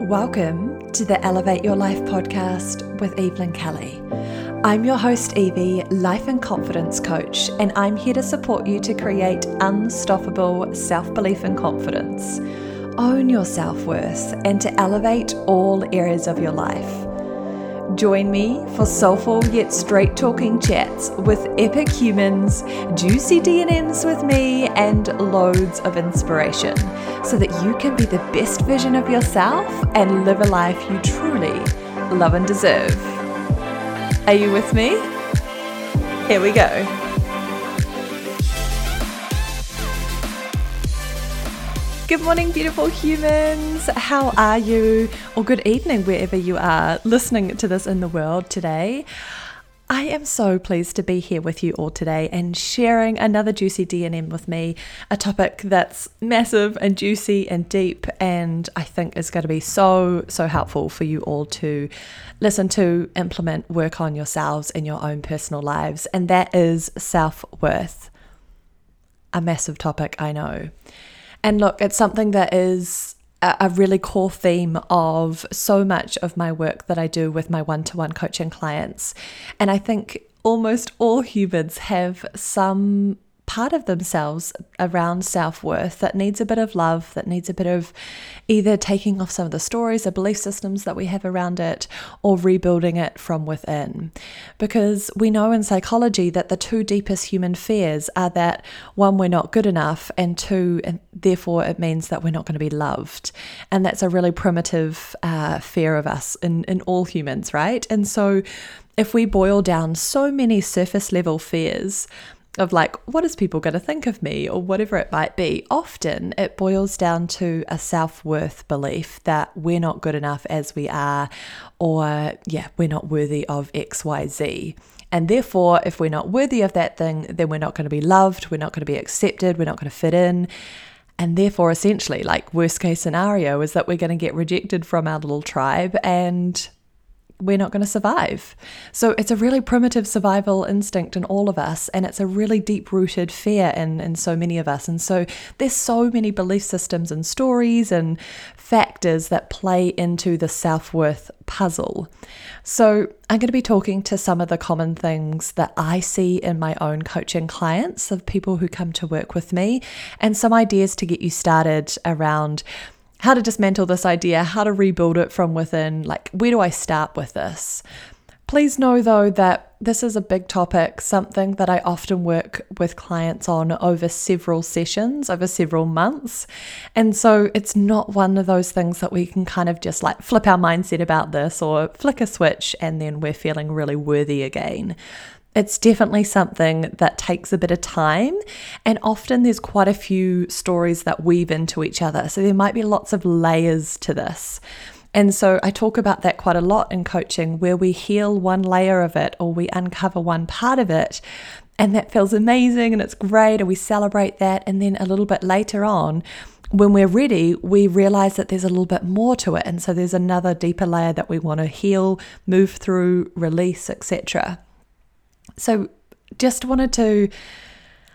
Welcome to the Elevate Your Life podcast with Evelyn Kelly. I'm your host, Evie, life and confidence coach, and I'm here to support you to create unstoppable self belief and confidence, own your self worth, and to elevate all areas of your life. Join me for soulful yet straight talking chats with epic humans, juicy DNMs with me, and loads of inspiration so that you can be the best version of yourself and live a life you truly love and deserve. Are you with me? Here we go. Good morning, beautiful humans. How are you? Or good evening, wherever you are listening to this in the world today. I am so pleased to be here with you all today and sharing another juicy DNM with me, a topic that's massive and juicy and deep, and I think is going to be so, so helpful for you all to listen to, implement, work on yourselves in your own personal lives, and that is self worth. A massive topic, I know. And look, it's something that is a really core theme of so much of my work that I do with my one to one coaching clients. And I think almost all humans have some part of themselves around self worth that needs a bit of love, that needs a bit of either taking off some of the stories or belief systems that we have around it or rebuilding it from within. Because we know in psychology that the two deepest human fears are that one, we're not good enough, and two, and therefore it means that we're not going to be loved. And that's a really primitive uh, fear of us in, in all humans, right? And so if we boil down so many surface level fears, of like, what is people going to think of me or whatever it might be, often it boils down to a self worth belief that we're not good enough as we are, or yeah, we're not worthy of XYZ. And therefore, if we're not worthy of that thing, then we're not going to be loved, we're not going to be accepted, we're not going to fit in. And therefore, essentially, like, worst case scenario is that we're going to get rejected from our little tribe and we're not going to survive. So it's a really primitive survival instinct in all of us, and it's a really deep rooted fear in, in so many of us. And so there's so many belief systems and stories and factors that play into the self worth puzzle. So I'm going to be talking to some of the common things that I see in my own coaching clients of people who come to work with me, and some ideas to get you started around how to dismantle this idea, how to rebuild it from within. Like, where do I start with this? Please know though that this is a big topic, something that I often work with clients on over several sessions, over several months. And so it's not one of those things that we can kind of just like flip our mindset about this or flick a switch and then we're feeling really worthy again. It's definitely something that takes a bit of time, and often there's quite a few stories that weave into each other. So there might be lots of layers to this. And so I talk about that quite a lot in coaching, where we heal one layer of it or we uncover one part of it. And that feels amazing and it's great, and we celebrate that. And then a little bit later on, when we're ready, we realize that there's a little bit more to it. And so there's another deeper layer that we want to heal, move through, release, etc. So, just wanted to,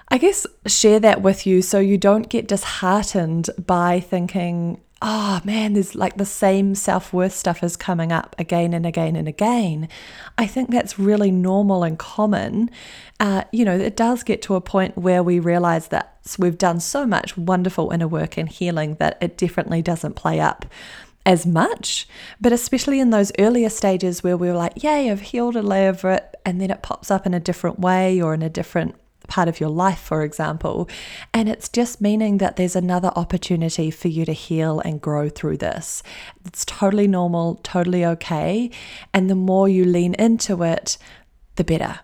I guess, share that with you so you don't get disheartened by thinking, oh man, there's like the same self worth stuff is coming up again and again and again. I think that's really normal and common. Uh, you know, it does get to a point where we realize that we've done so much wonderful inner work and healing that it definitely doesn't play up as much, but especially in those earlier stages where we are like, yay, I've healed a layer of it, and then it pops up in a different way or in a different part of your life, for example. And it's just meaning that there's another opportunity for you to heal and grow through this. It's totally normal, totally okay. And the more you lean into it, the better.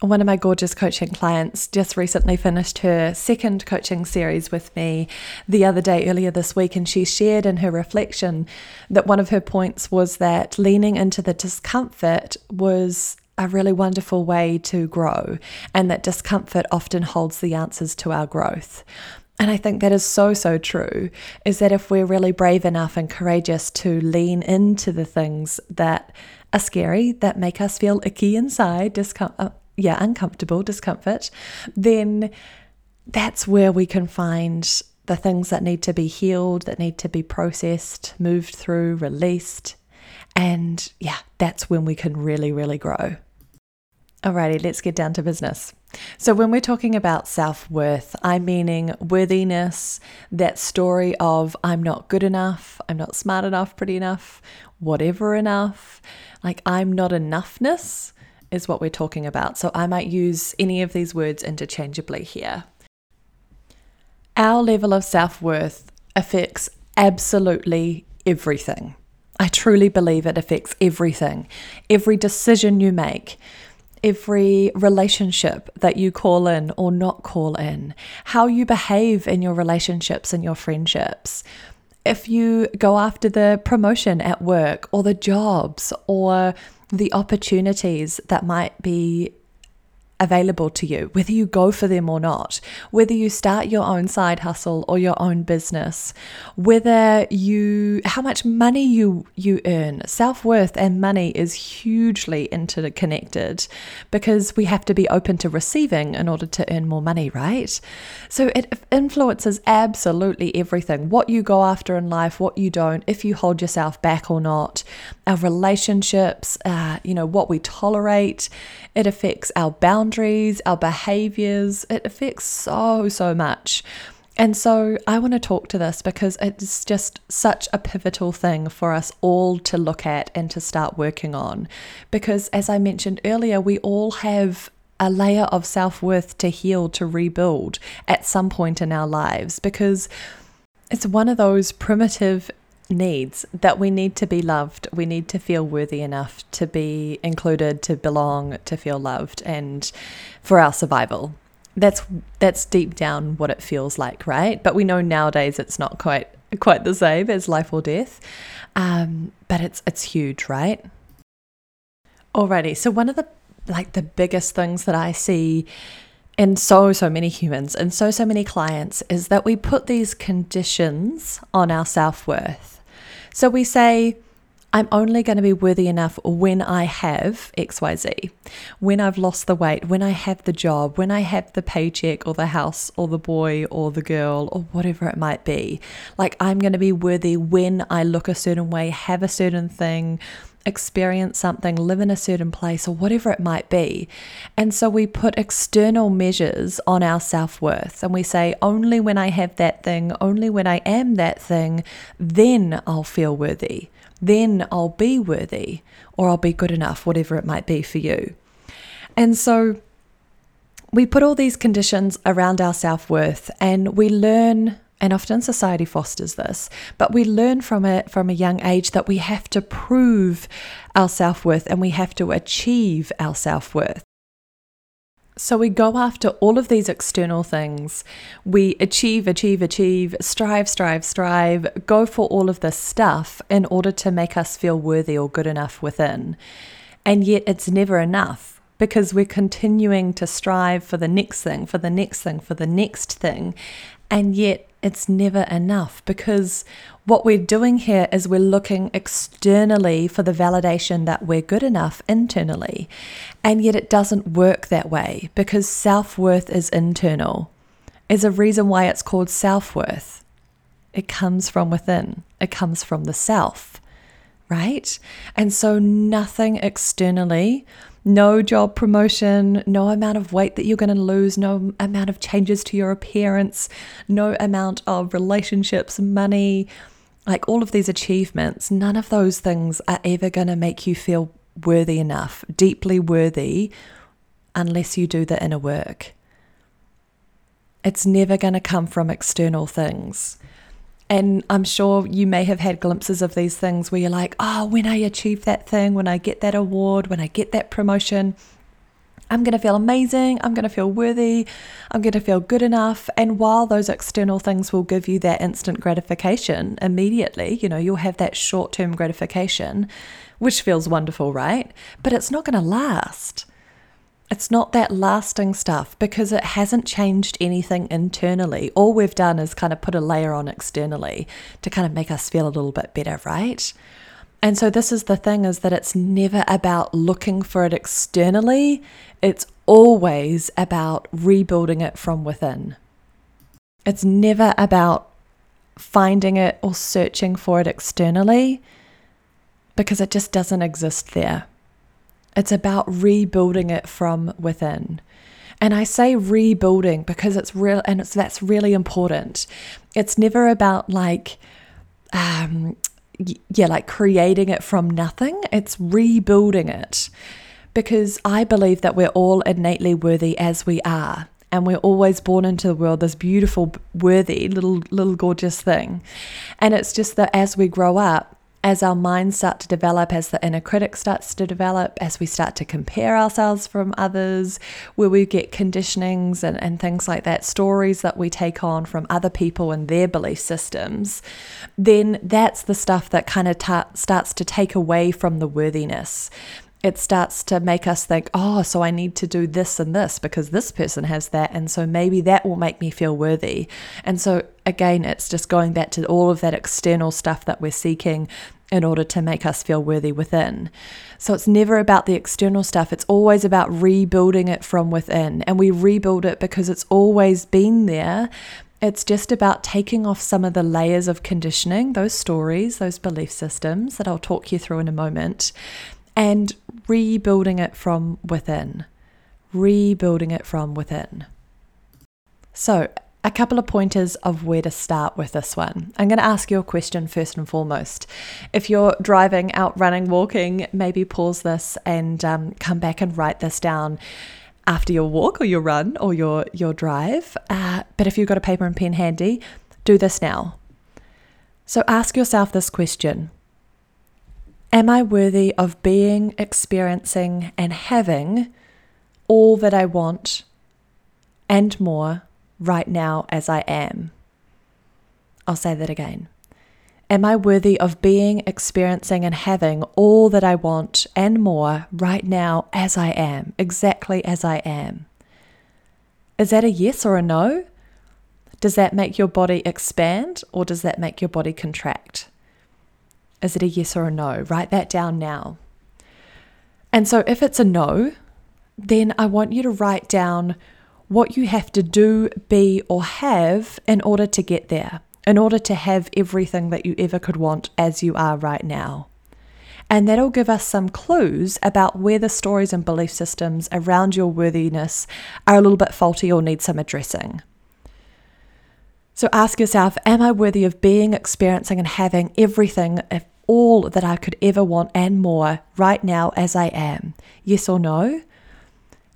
One of my gorgeous coaching clients just recently finished her second coaching series with me the other day, earlier this week, and she shared in her reflection that one of her points was that leaning into the discomfort was a really wonderful way to grow, and that discomfort often holds the answers to our growth. And I think that is so, so true. Is that if we're really brave enough and courageous to lean into the things that are scary, that make us feel icky inside, discomfort uh, yeah, uncomfortable discomfort, then that's where we can find the things that need to be healed, that need to be processed, moved through, released. And yeah, that's when we can really, really grow. Alrighty, let's get down to business. So, when we're talking about self worth, I'm meaning worthiness, that story of I'm not good enough, I'm not smart enough, pretty enough, whatever enough, like I'm not enoughness is what we're talking about. So, I might use any of these words interchangeably here. Our level of self worth affects absolutely everything. I truly believe it affects everything. Every decision you make, every relationship that you call in or not call in, how you behave in your relationships and your friendships. If you go after the promotion at work or the jobs or the opportunities that might be available to you, whether you go for them or not, whether you start your own side hustle or your own business, whether you how much money you you earn. Self-worth and money is hugely interconnected because we have to be open to receiving in order to earn more money, right? So it influences absolutely everything. What you go after in life, what you don't, if you hold yourself back or not, our relationships, uh, you know, what we tolerate, it affects our boundaries, our behaviors. It affects so, so much. And so I want to talk to this because it's just such a pivotal thing for us all to look at and to start working on. Because as I mentioned earlier, we all have a layer of self worth to heal, to rebuild at some point in our lives. Because it's one of those primitive needs that we need to be loved. We need to feel worthy enough to be included, to belong, to feel loved, and for our survival. That's that's deep down what it feels like, right? But we know nowadays it's not quite quite the same as life or death. Um, but it's it's huge, right? Alrighty, so one of the like the biggest things that I see in so, so many humans and so, so many clients is that we put these conditions on our self worth. So we say, I'm only going to be worthy enough when I have XYZ, when I've lost the weight, when I have the job, when I have the paycheck or the house or the boy or the girl or whatever it might be. Like, I'm going to be worthy when I look a certain way, have a certain thing, experience something, live in a certain place, or whatever it might be. And so we put external measures on our self worth and we say, only when I have that thing, only when I am that thing, then I'll feel worthy. Then I'll be worthy or I'll be good enough, whatever it might be for you. And so we put all these conditions around our self worth and we learn and often society fosters this, but we learn from it from a young age that we have to prove our self worth and we have to achieve our self worth. So we go after all of these external things. We achieve, achieve, achieve, strive, strive, strive, go for all of this stuff in order to make us feel worthy or good enough within. And yet it's never enough because we're continuing to strive for the next thing, for the next thing, for the next thing. And yet it's never enough because what we're doing here is we're looking externally for the validation that we're good enough internally. And yet it doesn't work that way because self worth is internal. Is a reason why it's called self worth. It comes from within, it comes from the self, right? And so nothing externally no job promotion, no amount of weight that you're going to lose, no amount of changes to your appearance, no amount of relationships, money, like all of these achievements, none of those things are ever going to make you feel worthy enough, deeply worthy, unless you do the inner work. It's never going to come from external things. And I'm sure you may have had glimpses of these things where you're like, oh, when I achieve that thing, when I get that award, when I get that promotion, I'm going to feel amazing. I'm going to feel worthy. I'm going to feel good enough. And while those external things will give you that instant gratification immediately, you know, you'll have that short term gratification, which feels wonderful, right? But it's not going to last. It's not that lasting stuff because it hasn't changed anything internally. All we've done is kind of put a layer on externally to kind of make us feel a little bit better, right? And so this is the thing is that it's never about looking for it externally. It's always about rebuilding it from within. It's never about finding it or searching for it externally because it just doesn't exist there. It's about rebuilding it from within. And I say rebuilding because it's real and it's that's really important. It's never about like um yeah, like creating it from nothing. It's rebuilding it. Because I believe that we're all innately worthy as we are and we're always born into the world this beautiful worthy little little gorgeous thing and it's just that as we grow up as our minds start to develop, as the inner critic starts to develop, as we start to compare ourselves from others, where we get conditionings and, and things like that, stories that we take on from other people and their belief systems, then that's the stuff that kind of ta- starts to take away from the worthiness it starts to make us think, oh, so I need to do this and this because this person has that. And so maybe that will make me feel worthy. And so, again, it's just going back to all of that external stuff that we're seeking in order to make us feel worthy within. So it's never about the external stuff, it's always about rebuilding it from within. And we rebuild it because it's always been there. It's just about taking off some of the layers of conditioning, those stories, those belief systems that I'll talk you through in a moment, and rebuilding it from within. Rebuilding it from within. So, a couple of pointers of where to start with this one. I'm going to ask you a question first and foremost. If you're driving, out running, walking, maybe pause this and um, come back and write this down after your walk or your run or your your drive. Uh, but if you've got a paper and pen handy, do this now. So ask yourself this question Am I worthy of being, experiencing, and having all that I want and more right now as I am? I'll say that again. Am I worthy of being, experiencing, and having all that I want and more right now as I am, exactly as I am? Is that a yes or a no? Does that make your body expand or does that make your body contract? Is it a yes or a no? Write that down now. And so if it's a no, then I want you to write down what you have to do, be, or have in order to get there, in order to have everything that you ever could want as you are right now. And that'll give us some clues about where the stories and belief systems around your worthiness are a little bit faulty or need some addressing. So ask yourself Am I worthy of being, experiencing, and having everything if all that I could ever want and more right now as I am? Yes or no?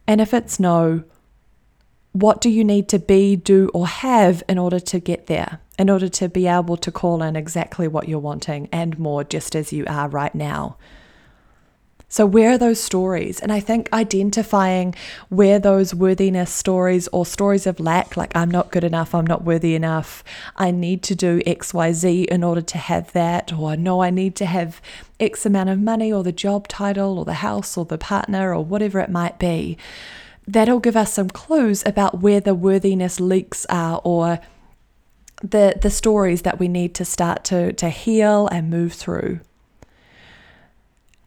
And if it's no, what do you need to be, do, or have in order to get there, in order to be able to call in exactly what you're wanting and more just as you are right now? So, where are those stories? And I think identifying where those worthiness stories or stories of lack, like I'm not good enough, I'm not worthy enough, I need to do XYZ in order to have that, or no, I need to have X amount of money, or the job title, or the house, or the partner, or whatever it might be, that'll give us some clues about where the worthiness leaks are or the the stories that we need to start to to heal and move through.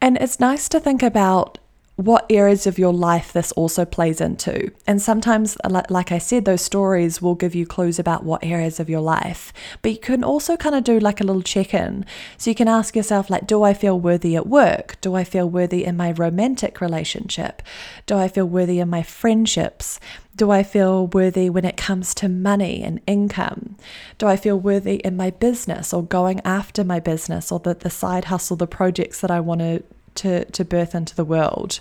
And it's nice to think about what areas of your life this also plays into. And sometimes, uh, like I said, those stories will give you clues about what areas of your life. But you can also kind of do like a little check in. So you can ask yourself, like, do I feel worthy at work? Do I feel worthy in my romantic relationship? Do I feel worthy in my friendships? Do I feel worthy when it comes to money and income? Do I feel worthy in my business or going after my business or the, the side hustle, the projects that I want to, to, to birth into the world?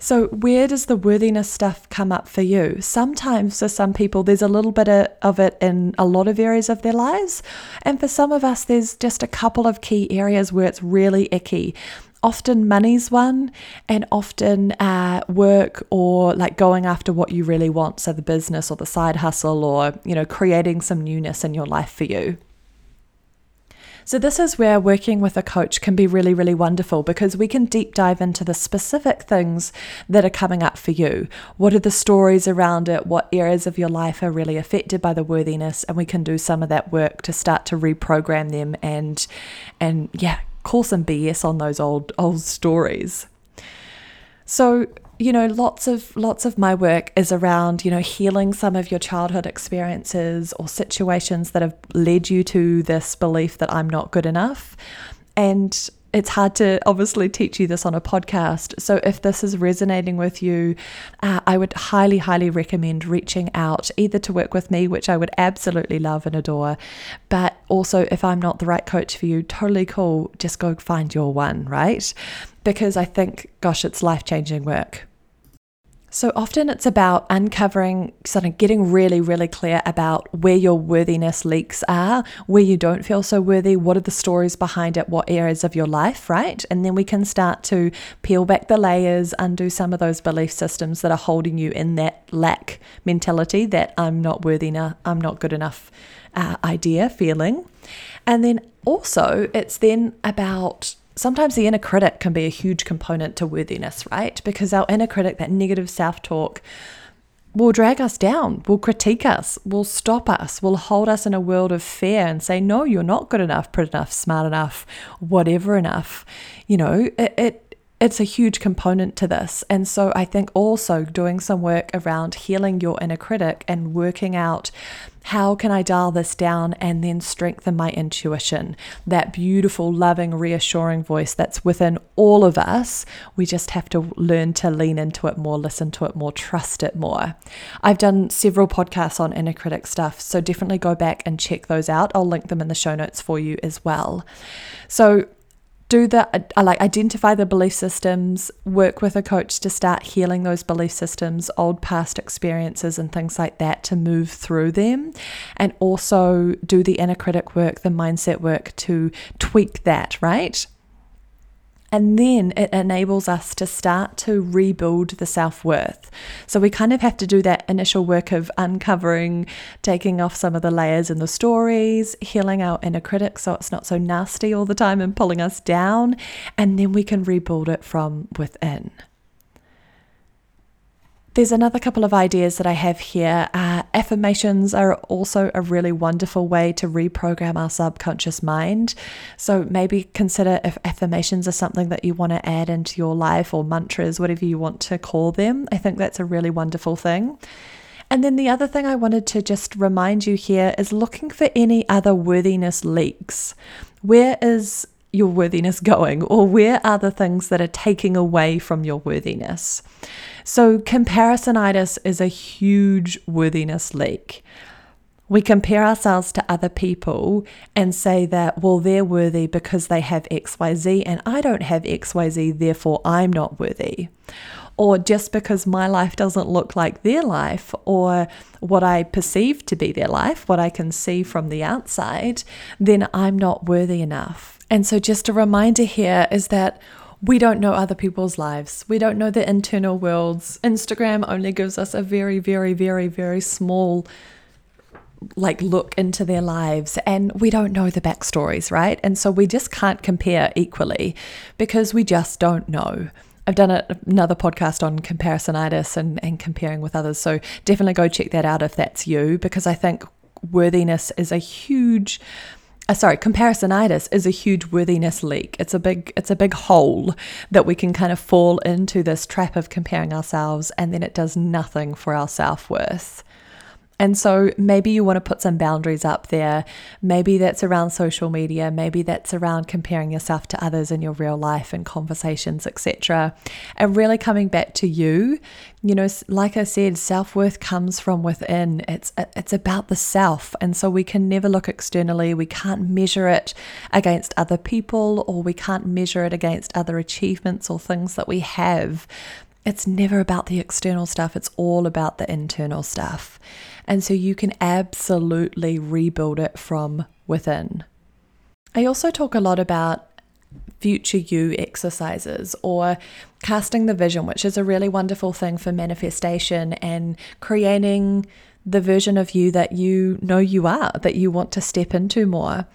So, where does the worthiness stuff come up for you? Sometimes, for some people, there's a little bit of it in a lot of areas of their lives. And for some of us, there's just a couple of key areas where it's really icky often money's one and often uh, work or like going after what you really want so the business or the side hustle or you know creating some newness in your life for you so, this is where working with a coach can be really, really wonderful because we can deep dive into the specific things that are coming up for you. What are the stories around it? What areas of your life are really affected by the worthiness? And we can do some of that work to start to reprogram them and, and yeah, call some BS on those old old stories. So you know lots of lots of my work is around you know healing some of your childhood experiences or situations that have led you to this belief that I'm not good enough and it's hard to obviously teach you this on a podcast. So, if this is resonating with you, uh, I would highly, highly recommend reaching out either to work with me, which I would absolutely love and adore, but also if I'm not the right coach for you, totally cool. Just go find your one, right? Because I think, gosh, it's life changing work. So often it's about uncovering, sort of getting really, really clear about where your worthiness leaks are, where you don't feel so worthy, what are the stories behind it, what areas of your life, right? And then we can start to peel back the layers, undo some of those belief systems that are holding you in that lack mentality, that I'm not worthy enough, I'm not good enough uh, idea, feeling. And then also, it's then about sometimes the inner critic can be a huge component to worthiness, right? Because our inner critic, that negative self talk, will drag us down, will critique us, will stop us, will hold us in a world of fear and say, no, you're not good enough, pretty enough, smart enough, whatever enough. You know, it, it it's a huge component to this. And so I think also doing some work around healing your inner critic and working out how can I dial this down and then strengthen my intuition? That beautiful, loving, reassuring voice that's within all of us. We just have to learn to lean into it more, listen to it more, trust it more. I've done several podcasts on inner critic stuff, so definitely go back and check those out. I'll link them in the show notes for you as well. So, do the uh, like identify the belief systems work with a coach to start healing those belief systems old past experiences and things like that to move through them. And also do the inner critic work the mindset work to tweak that right and then it enables us to start to rebuild the self worth. So we kind of have to do that initial work of uncovering, taking off some of the layers in the stories, healing our inner critic so it's not so nasty all the time and pulling us down. And then we can rebuild it from within. There's another couple of ideas that I have here. Uh, affirmations are also a really wonderful way to reprogram our subconscious mind. So maybe consider if affirmations are something that you want to add into your life or mantras, whatever you want to call them. I think that's a really wonderful thing. And then the other thing I wanted to just remind you here is looking for any other worthiness leaks. Where is your worthiness going, or where are the things that are taking away from your worthiness? So, comparisonitis is a huge worthiness leak. We compare ourselves to other people and say that, well, they're worthy because they have XYZ and I don't have XYZ, therefore I'm not worthy. Or just because my life doesn't look like their life or what I perceive to be their life, what I can see from the outside, then I'm not worthy enough. And so, just a reminder here is that we don't know other people's lives. We don't know their internal worlds. Instagram only gives us a very, very, very, very small like look into their lives and we don't know the backstories, right? And so we just can't compare equally because we just don't know. I've done a, another podcast on comparisonitis and, and comparing with others. So definitely go check that out if that's you, because I think worthiness is a huge uh, sorry, comparisonitis is a huge worthiness leak. It's a big it's a big hole that we can kind of fall into this trap of comparing ourselves and then it does nothing for our self-worth. And so maybe you want to put some boundaries up there. Maybe that's around social media, maybe that's around comparing yourself to others in your real life and conversations, etc. And really coming back to you. You know, like I said, self-worth comes from within. It's it's about the self. And so we can never look externally. We can't measure it against other people or we can't measure it against other achievements or things that we have. It's never about the external stuff, it's all about the internal stuff. And so you can absolutely rebuild it from within. I also talk a lot about future you exercises or casting the vision, which is a really wonderful thing for manifestation and creating the version of you that you know you are, that you want to step into more.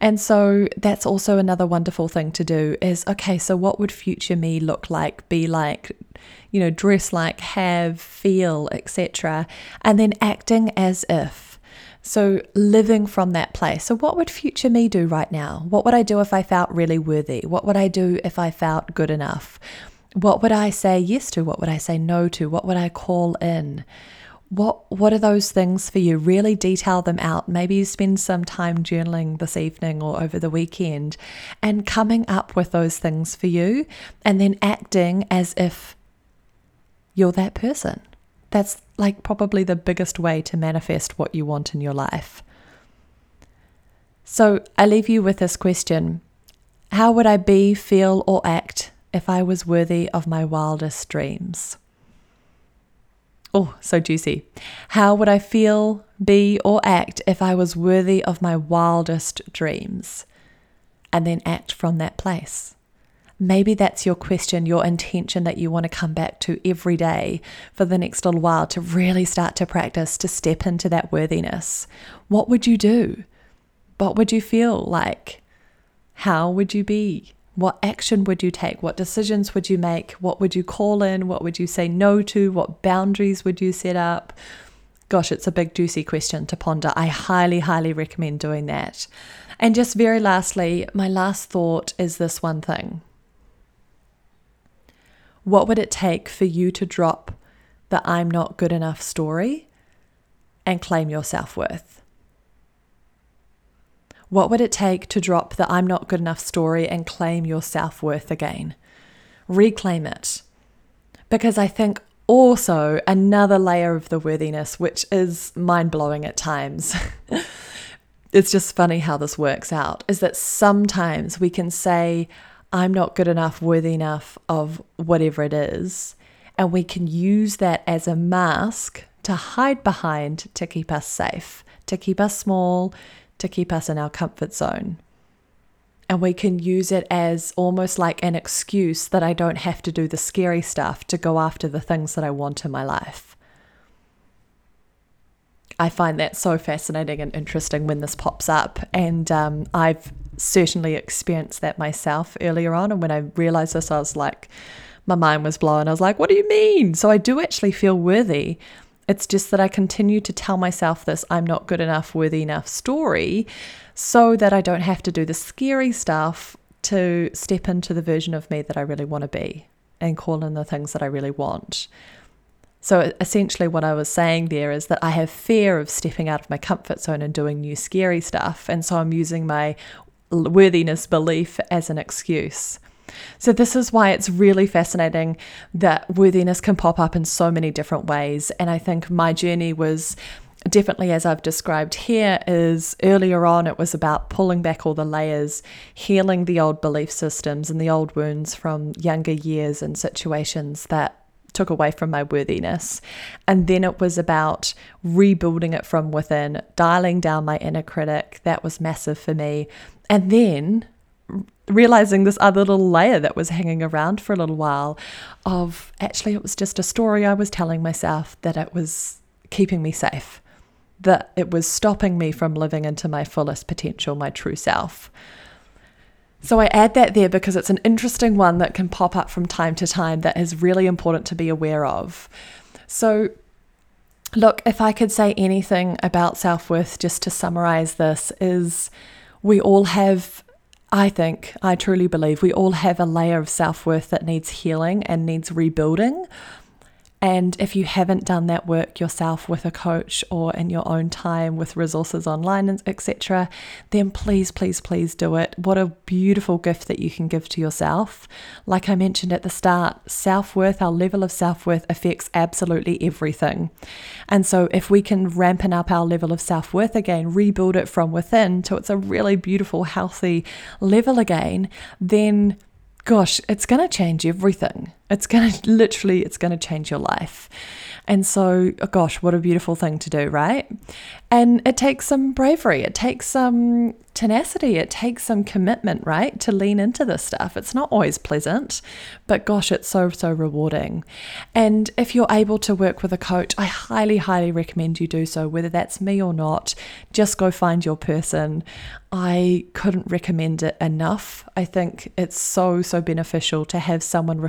And so that's also another wonderful thing to do is okay, so what would future me look like, be like, you know, dress like, have, feel, etc. And then acting as if. So living from that place. So what would future me do right now? What would I do if I felt really worthy? What would I do if I felt good enough? What would I say yes to? What would I say no to? What would I call in? What what are those things for you? Really detail them out. Maybe you spend some time journaling this evening or over the weekend and coming up with those things for you and then acting as if you're that person. That's like probably the biggest way to manifest what you want in your life. So, I leave you with this question. How would I be, feel or act if I was worthy of my wildest dreams? Oh, so juicy. How would I feel, be, or act if I was worthy of my wildest dreams? And then act from that place. Maybe that's your question, your intention that you want to come back to every day for the next little while to really start to practice, to step into that worthiness. What would you do? What would you feel like? How would you be? What action would you take? What decisions would you make? What would you call in? What would you say no to? What boundaries would you set up? Gosh, it's a big, juicy question to ponder. I highly, highly recommend doing that. And just very lastly, my last thought is this one thing. What would it take for you to drop the I'm not good enough story and claim your self worth? What would it take to drop the I'm not good enough story and claim your self worth again? Reclaim it. Because I think also another layer of the worthiness, which is mind blowing at times. it's just funny how this works out, is that sometimes we can say, I'm not good enough, worthy enough of whatever it is. And we can use that as a mask to hide behind to keep us safe, to keep us small, to keep us in our comfort zone. And we can use it as almost like an excuse that I don't have to do the scary stuff to go after the things that I want in my life. I find that so fascinating and interesting when this pops up. And um, I've certainly experienced that myself earlier on. And when I realized this, I was like, my mind was blown. I was like, what do you mean? So I do actually feel worthy it's just that I continue to tell myself this I'm not good enough, worthy enough story so that I don't have to do the scary stuff to step into the version of me that I really want to be and call in the things that I really want. So essentially, what I was saying there is that I have fear of stepping out of my comfort zone and doing new scary stuff. And so I'm using my worthiness belief as an excuse. So, this is why it's really fascinating that worthiness can pop up in so many different ways. And I think my journey was definitely as I've described here is earlier on it was about pulling back all the layers, healing the old belief systems and the old wounds from younger years and situations that took away from my worthiness. And then it was about rebuilding it from within, dialing down my inner critic. That was massive for me. And then realizing this other little layer that was hanging around for a little while of actually it was just a story I was telling myself that it was keeping me safe, that it was stopping me from living into my fullest potential, my true self. So I add that there because it's an interesting one that can pop up from time to time that is really important to be aware of. So look, if I could say anything about self-worth just to summarize this is we all have I think, I truly believe we all have a layer of self worth that needs healing and needs rebuilding. And if you haven't done that work yourself with a coach or in your own time with resources online, etc., then please, please, please do it. What a beautiful gift that you can give to yourself. Like I mentioned at the start, self worth, our level of self worth affects absolutely everything. And so if we can rampen up our level of self worth again, rebuild it from within till it's a really beautiful, healthy level again, then gosh, it's going to change everything. It's going to literally, it's going to change your life. And so, oh gosh, what a beautiful thing to do, right? And it takes some bravery, it takes some tenacity, it takes some commitment, right? To lean into this stuff. It's not always pleasant, but gosh, it's so, so rewarding. And if you're able to work with a coach, I highly, highly recommend you do so, whether that's me or not. Just go find your person. I couldn't recommend it enough. I think it's so, so beneficial to have someone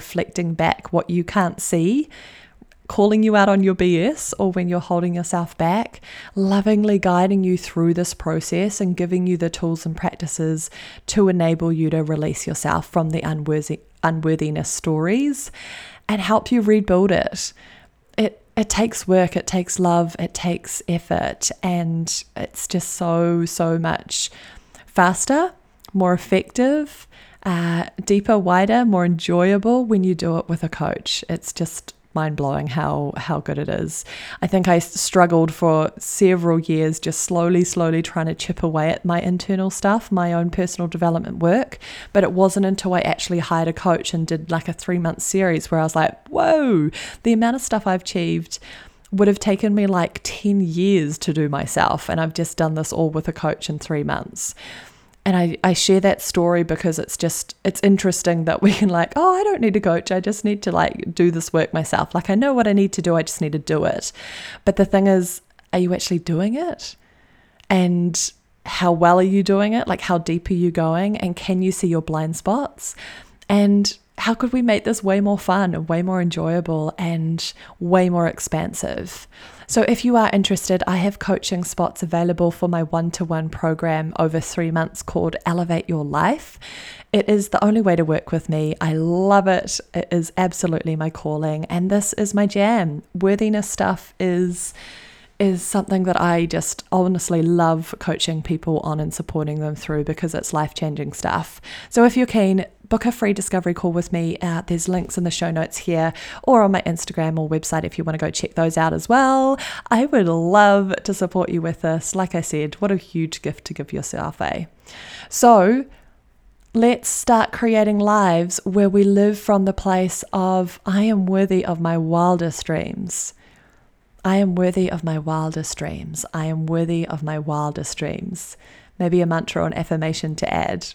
back what you can't see calling you out on your BS or when you're holding yourself back, lovingly guiding you through this process and giving you the tools and practices to enable you to release yourself from the unworthy unworthiness stories and help you rebuild it. It it takes work, it takes love, it takes effort, and it's just so so much faster, more effective, uh, deeper, wider, more enjoyable when you do it with a coach. It's just mind blowing how how good it is. I think I struggled for several years just slowly slowly trying to chip away at my internal stuff, my own personal development work, but it wasn't until I actually hired a coach and did like a 3 month series where I was like, "Whoa, the amount of stuff I've achieved would have taken me like 10 years to do myself and I've just done this all with a coach in 3 months." And I, I share that story because it's just it's interesting that we can like oh i don't need a coach. I just need to like do this work myself. Like i know what i need to do. I just need to do it. But the thing is are you actually doing it? And how well are you doing it? Like how deep are you going? And can you see your blind spots? And how could we make this way more fun and way more enjoyable and way more expansive so, if you are interested, I have coaching spots available for my one to one program over three months called Elevate Your Life. It is the only way to work with me. I love it. It is absolutely my calling, and this is my jam. Worthiness stuff is is something that I just honestly love coaching people on and supporting them through because it's life changing stuff. So if you're keen, book a free discovery call with me. Uh, there's links in the show notes here or on my Instagram or website if you want to go check those out as well. I would love to support you with this. Like I said, what a huge gift to give yourself, eh? So, let's start creating lives where we live from the place of I am worthy of my wildest dreams. I am worthy of my wildest dreams. I am worthy of my wildest dreams. Maybe a mantra or an affirmation to add.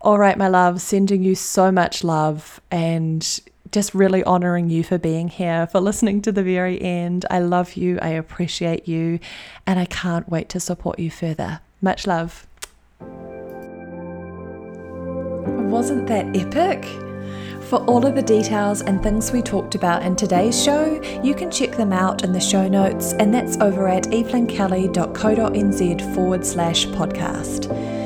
All right, my love, sending you so much love and just really honoring you for being here, for listening to the very end. I love you, I appreciate you, and I can't wait to support you further. Much love. Wasn't that epic? For all of the details and things we talked about in today's show, you can check them out in the show notes, and that's over at evelynkelly.co.nz forward slash podcast.